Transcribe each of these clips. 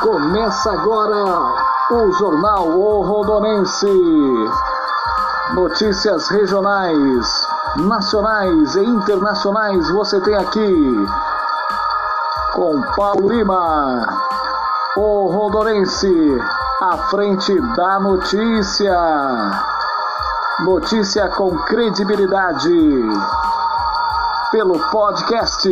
Começa agora o Jornal O Rondonense. Notícias regionais, nacionais e internacionais você tem aqui com Paulo Lima. O Rondonense à frente da notícia. Notícia com credibilidade pelo podcast.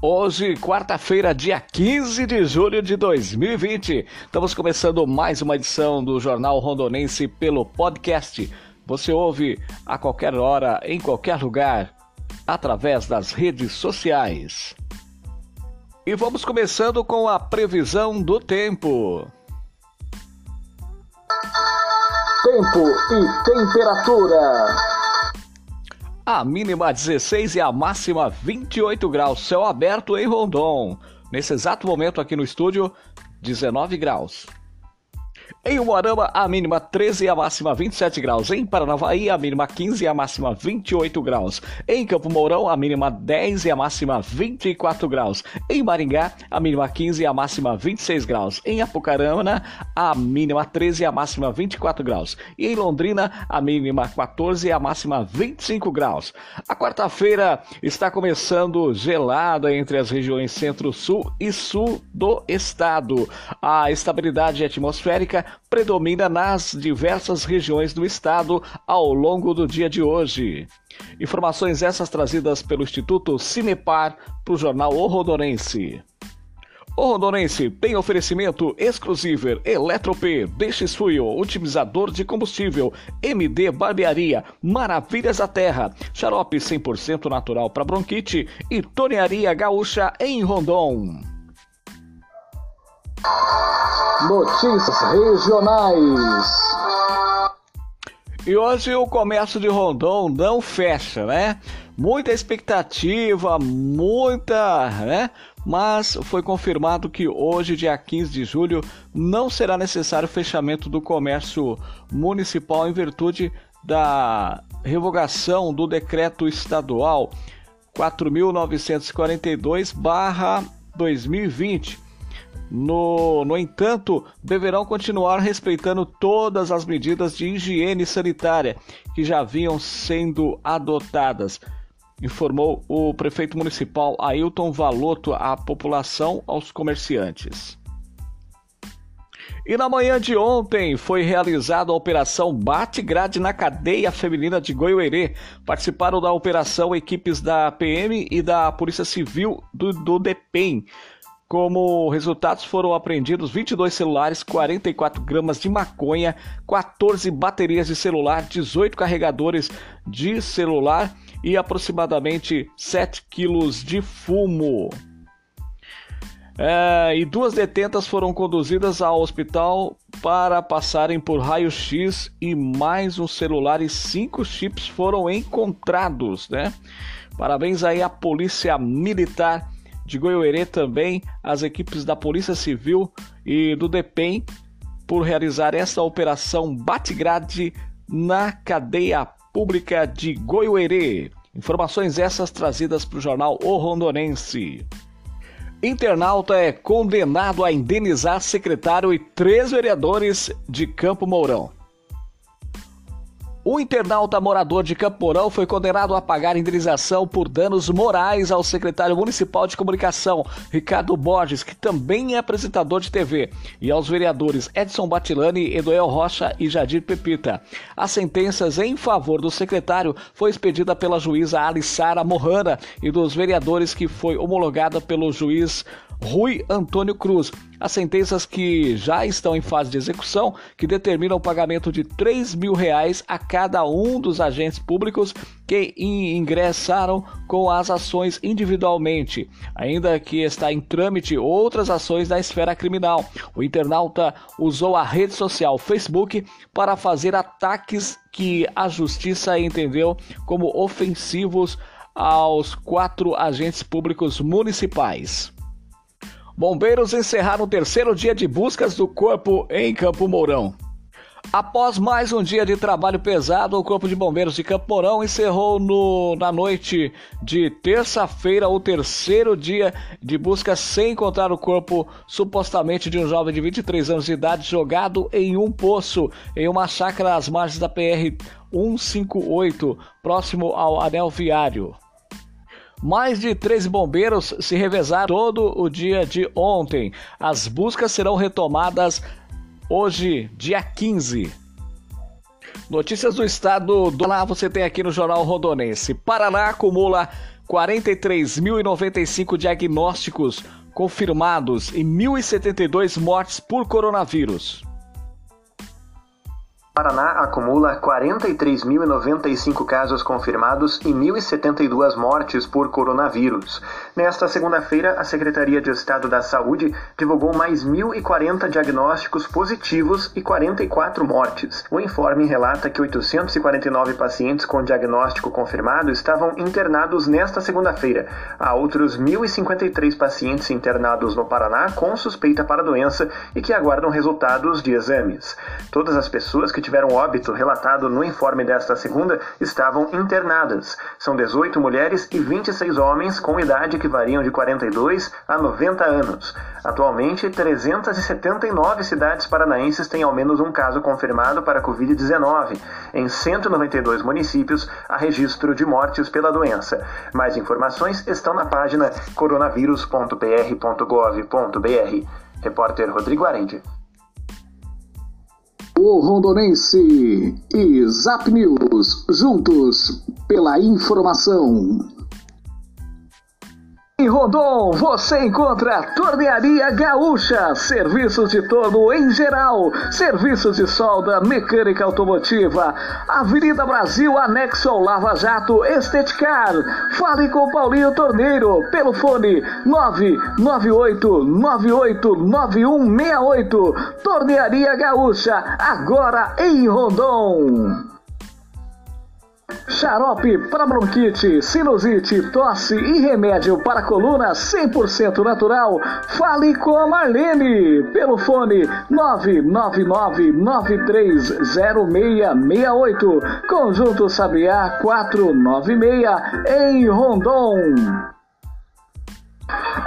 Hoje, quarta-feira, dia 15 de julho de 2020, estamos começando mais uma edição do Jornal Rondonense pelo podcast. Você ouve a qualquer hora, em qualquer lugar, através das redes sociais. E vamos começando com a previsão do tempo. Tempo e temperatura. A mínima 16 e a máxima 28 graus, céu aberto em Rondon. Nesse exato momento aqui no estúdio, 19 graus. Em Umuarama, a mínima 13 e a máxima 27 graus. Em Paranavaí, a mínima 15 e a máxima 28 graus. Em Campo Mourão, a mínima 10 e a máxima 24 graus. Em Maringá, a mínima 15 e a máxima 26 graus. Em Apucarana, a mínima 13 e a máxima 24 graus. E em Londrina, a mínima 14 e a máxima 25 graus. A quarta-feira está começando gelada entre as regiões centro-sul e sul do estado. A estabilidade atmosférica predomina nas diversas regiões do estado ao longo do dia de hoje. Informações essas trazidas pelo Instituto Cinepar para o jornal O Rondonense. O Rondonense tem oferecimento exclusivo Eletrop, DX Fuel, otimizador de combustível, MD Barbearia, Maravilhas da Terra, xarope 100% natural para bronquite e Tornearia Gaúcha em Rondon. Notícias regionais. E hoje o comércio de Rondon não fecha, né? Muita expectativa, muita, né? Mas foi confirmado que hoje, dia 15 de julho, não será necessário fechamento do comércio municipal em virtude da revogação do decreto estadual 4942/2020 no, no entanto, deverão continuar respeitando todas as medidas de higiene sanitária que já vinham sendo adotadas, informou o prefeito municipal Ailton Valoto à população, aos comerciantes. E na manhã de ontem foi realizada a operação Bate Grade na cadeia feminina de Goiuerê. Participaram da operação equipes da PM e da Polícia Civil do, do DEPEN. Como resultados foram apreendidos 22 celulares, 44 gramas de maconha, 14 baterias de celular, 18 carregadores de celular e aproximadamente 7 quilos de fumo. É, e duas detentas foram conduzidas ao hospital para passarem por raio-x e mais um celular e cinco chips foram encontrados, né? Parabéns aí à Polícia Militar de Goiôerê também as equipes da Polícia Civil e do DEPEN por realizar essa operação Batigrade na cadeia pública de Goiôerê. Informações essas trazidas para o jornal O Rondonense. Internauta é condenado a indenizar secretário e três vereadores de Campo Mourão. O internauta morador de Campo Mourão foi condenado a pagar indenização por danos morais ao secretário municipal de comunicação, Ricardo Borges, que também é apresentador de TV, e aos vereadores Edson Batilani, Eduel Rocha e Jadir Pepita. As sentenças em favor do secretário foi expedida pela juíza Alissara Mohana e dos vereadores que foi homologada pelo juiz Rui Antônio Cruz. As sentenças que já estão em fase de execução, que determinam o pagamento de 3 mil reais a cada um dos agentes públicos que ingressaram com as ações individualmente, ainda que está em trâmite outras ações da esfera criminal. O internauta usou a rede social Facebook para fazer ataques que a justiça entendeu como ofensivos aos quatro agentes públicos municipais. Bombeiros encerraram o terceiro dia de buscas do corpo em Campo Mourão. Após mais um dia de trabalho pesado, o Corpo de Bombeiros de Campo Mourão encerrou no, na noite de terça-feira o terceiro dia de busca sem encontrar o corpo supostamente de um jovem de 23 anos de idade jogado em um poço em uma chácara às margens da PR 158, próximo ao anel viário. Mais de 13 bombeiros se revezaram todo o dia de ontem. As buscas serão retomadas hoje, dia 15. Notícias do estado do Paraná você tem aqui no Jornal Rondonense. Paraná acumula 43.095 diagnósticos confirmados e 1.072 mortes por coronavírus. Paraná acumula 43.095 casos confirmados e 1.072 mortes por coronavírus. Nesta segunda-feira, a Secretaria de Estado da Saúde divulgou mais 1.040 diagnósticos positivos e 44 mortes. O informe relata que 849 pacientes com diagnóstico confirmado estavam internados nesta segunda-feira. Há outros 1.053 pacientes internados no Paraná com suspeita para a doença e que aguardam resultados de exames. Todas as pessoas que tiveram óbito relatado no informe desta segunda estavam internadas. São 18 mulheres e 26 homens com idade que variam de 42 a 90 anos. Atualmente, 379 cidades paranaenses têm ao menos um caso confirmado para Covid-19. Em 192 municípios, há registro de mortes pela doença. Mais informações estão na página coronavírus.pr.gov.br. Repórter Rodrigo Arende o Rondonense e Zap News, juntos pela informação. Em Rondon, você encontra Tornearia Gaúcha, serviços de torno em geral, serviços de solda, mecânica automotiva, Avenida Brasil, anexo ao Lava Jato, Esteticar. Fale com Paulinho Torneiro pelo fone 998989168. Tornearia Gaúcha, agora em Rondon. Xarope para bronquite, sinusite, tosse e remédio para coluna 100% natural. Fale com a Marlene pelo fone 999930668. Conjunto Sabiá 496 em Rondon.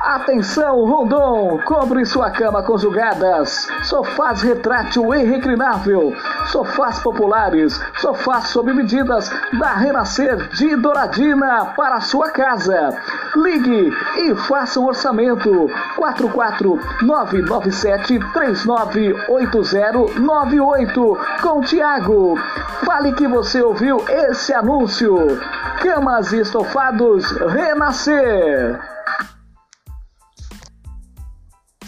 Atenção, Rondon! Cobre sua cama com julgadas, sofás retrátil e reclinável, sofás populares, sofás sob medidas da Renascer de Douradina para sua casa. Ligue e faça um orçamento 44997398098 com Tiago. Fale que você ouviu esse anúncio. Camas e estofados Renascer.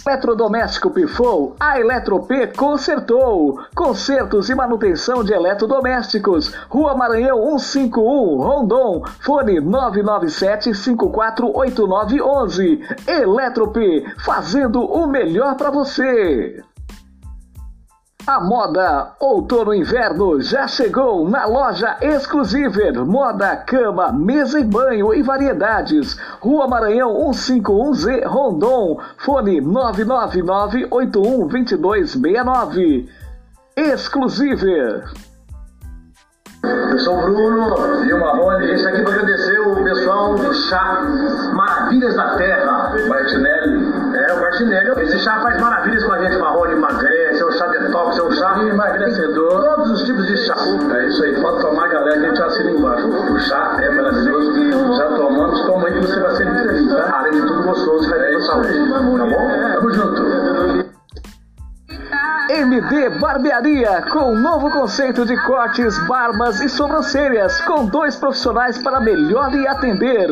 Eletrodoméstico pifou, a Eletrop consertou. Consertos e manutenção de eletrodomésticos. Rua Maranhão 151, Rondon. Fone 997-548911. Eletrop, fazendo o melhor para você. A moda outono inverno já chegou na loja Exclusiver. Moda, cama, mesa e banho e variedades. Rua Maranhão 151Z, Rondon. Fone 999812269. Exclusiver. Eu sou o Bruno e o Marrone. Esse aqui para agradecer o pessoal do chá Maravilhas da Terra. Martinelli. É, o Martinelli. Esse chá faz maravilhas com a gente, Marrone. Emagrece, é o chá detox, é o chá emagrecedor. Todos os tipos de chá. É isso aí, pode tomar, galera, que a gente assina embaixo. O chá é maravilhoso. Já tomamos, toma aí que você vai ser muito feliz, tá? Além de tudo gostoso, vai ter saúde. Tá bom? Tamo junto. MD Barbearia, com um novo conceito de cortes, barbas e sobrancelhas, com dois profissionais para melhor lhe atender.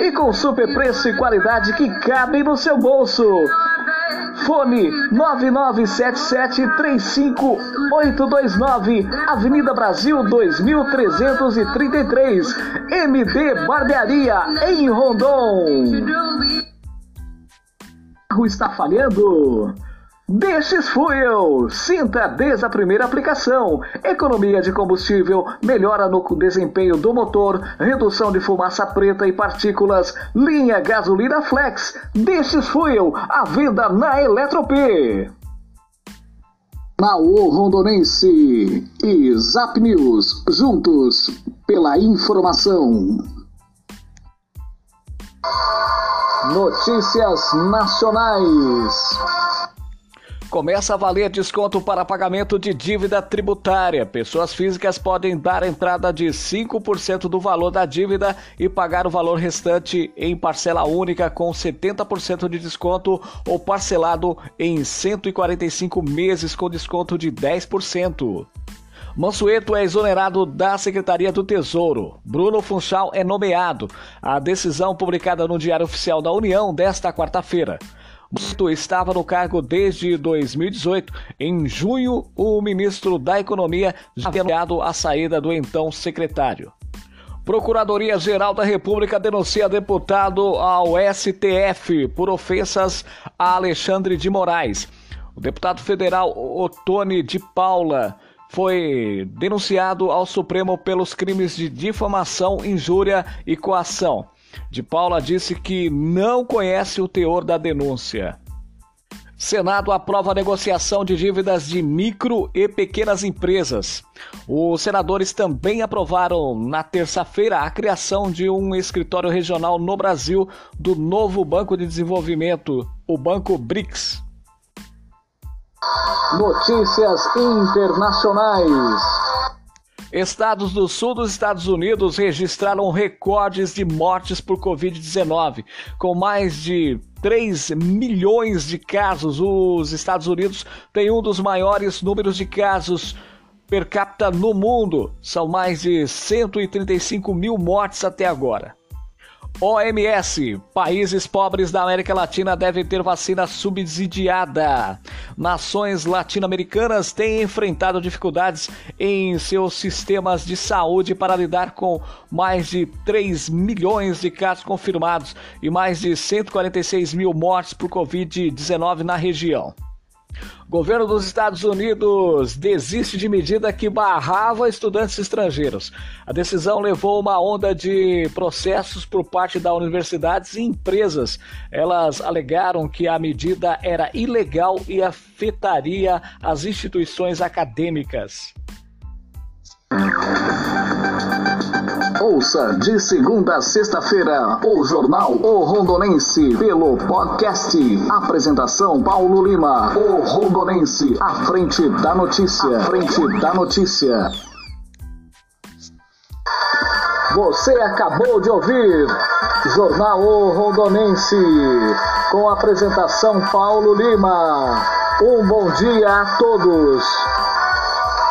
E com super preço e qualidade que cabem no seu bolso. Fone 997735829, Avenida Brasil 2333, MD Barbearia, em Rondon. O carro está falhando? Destes Fuel. Sinta desde a primeira aplicação. Economia de combustível, melhora no desempenho do motor, redução de fumaça preta e partículas. Linha gasolina flex. Destes Fuel. A venda na Eletrop. O Rondonense e Zap News, juntos pela informação. Notícias Nacionais. Começa a valer desconto para pagamento de dívida tributária. Pessoas físicas podem dar entrada de 5% do valor da dívida e pagar o valor restante em parcela única com 70% de desconto ou parcelado em 145 meses com desconto de 10%. Mansueto é exonerado da Secretaria do Tesouro. Bruno Funchal é nomeado. A decisão publicada no Diário Oficial da União desta quarta-feira. Muto estava no cargo desde 2018. Em junho, o ministro da Economia havia anunciado a saída do então secretário. Procuradoria-Geral da República denuncia deputado ao STF por ofensas a Alexandre de Moraes. O deputado federal Otone de Paula foi denunciado ao Supremo pelos crimes de difamação, injúria e coação. De Paula disse que não conhece o teor da denúncia. Senado aprova a negociação de dívidas de micro e pequenas empresas. Os senadores também aprovaram na terça-feira a criação de um escritório regional no Brasil do novo Banco de Desenvolvimento, o Banco BRICS. Notícias internacionais. Estados do sul dos Estados Unidos registraram recordes de mortes por Covid-19. Com mais de 3 milhões de casos, os Estados Unidos têm um dos maiores números de casos per capita no mundo. São mais de 135 mil mortes até agora. OMS: Países pobres da América Latina devem ter vacina subsidiada. Nações latino-americanas têm enfrentado dificuldades em seus sistemas de saúde para lidar com mais de 3 milhões de casos confirmados e mais de 146 mil mortes por Covid-19 na região. Governo dos Estados Unidos desiste de medida que barrava estudantes estrangeiros. A decisão levou uma onda de processos por parte das universidades e empresas. Elas alegaram que a medida era ilegal e afetaria as instituições acadêmicas. Ouça de segunda a sexta-feira o Jornal O Rondonense pelo podcast. Apresentação Paulo Lima. O Rondonense, à frente da notícia. À frente da notícia. Você acabou de ouvir Jornal O Rondonense com a apresentação Paulo Lima. Um bom dia a todos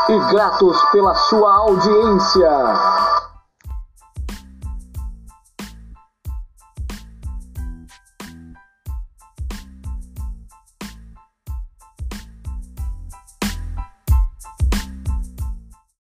e gratos pela sua audiência.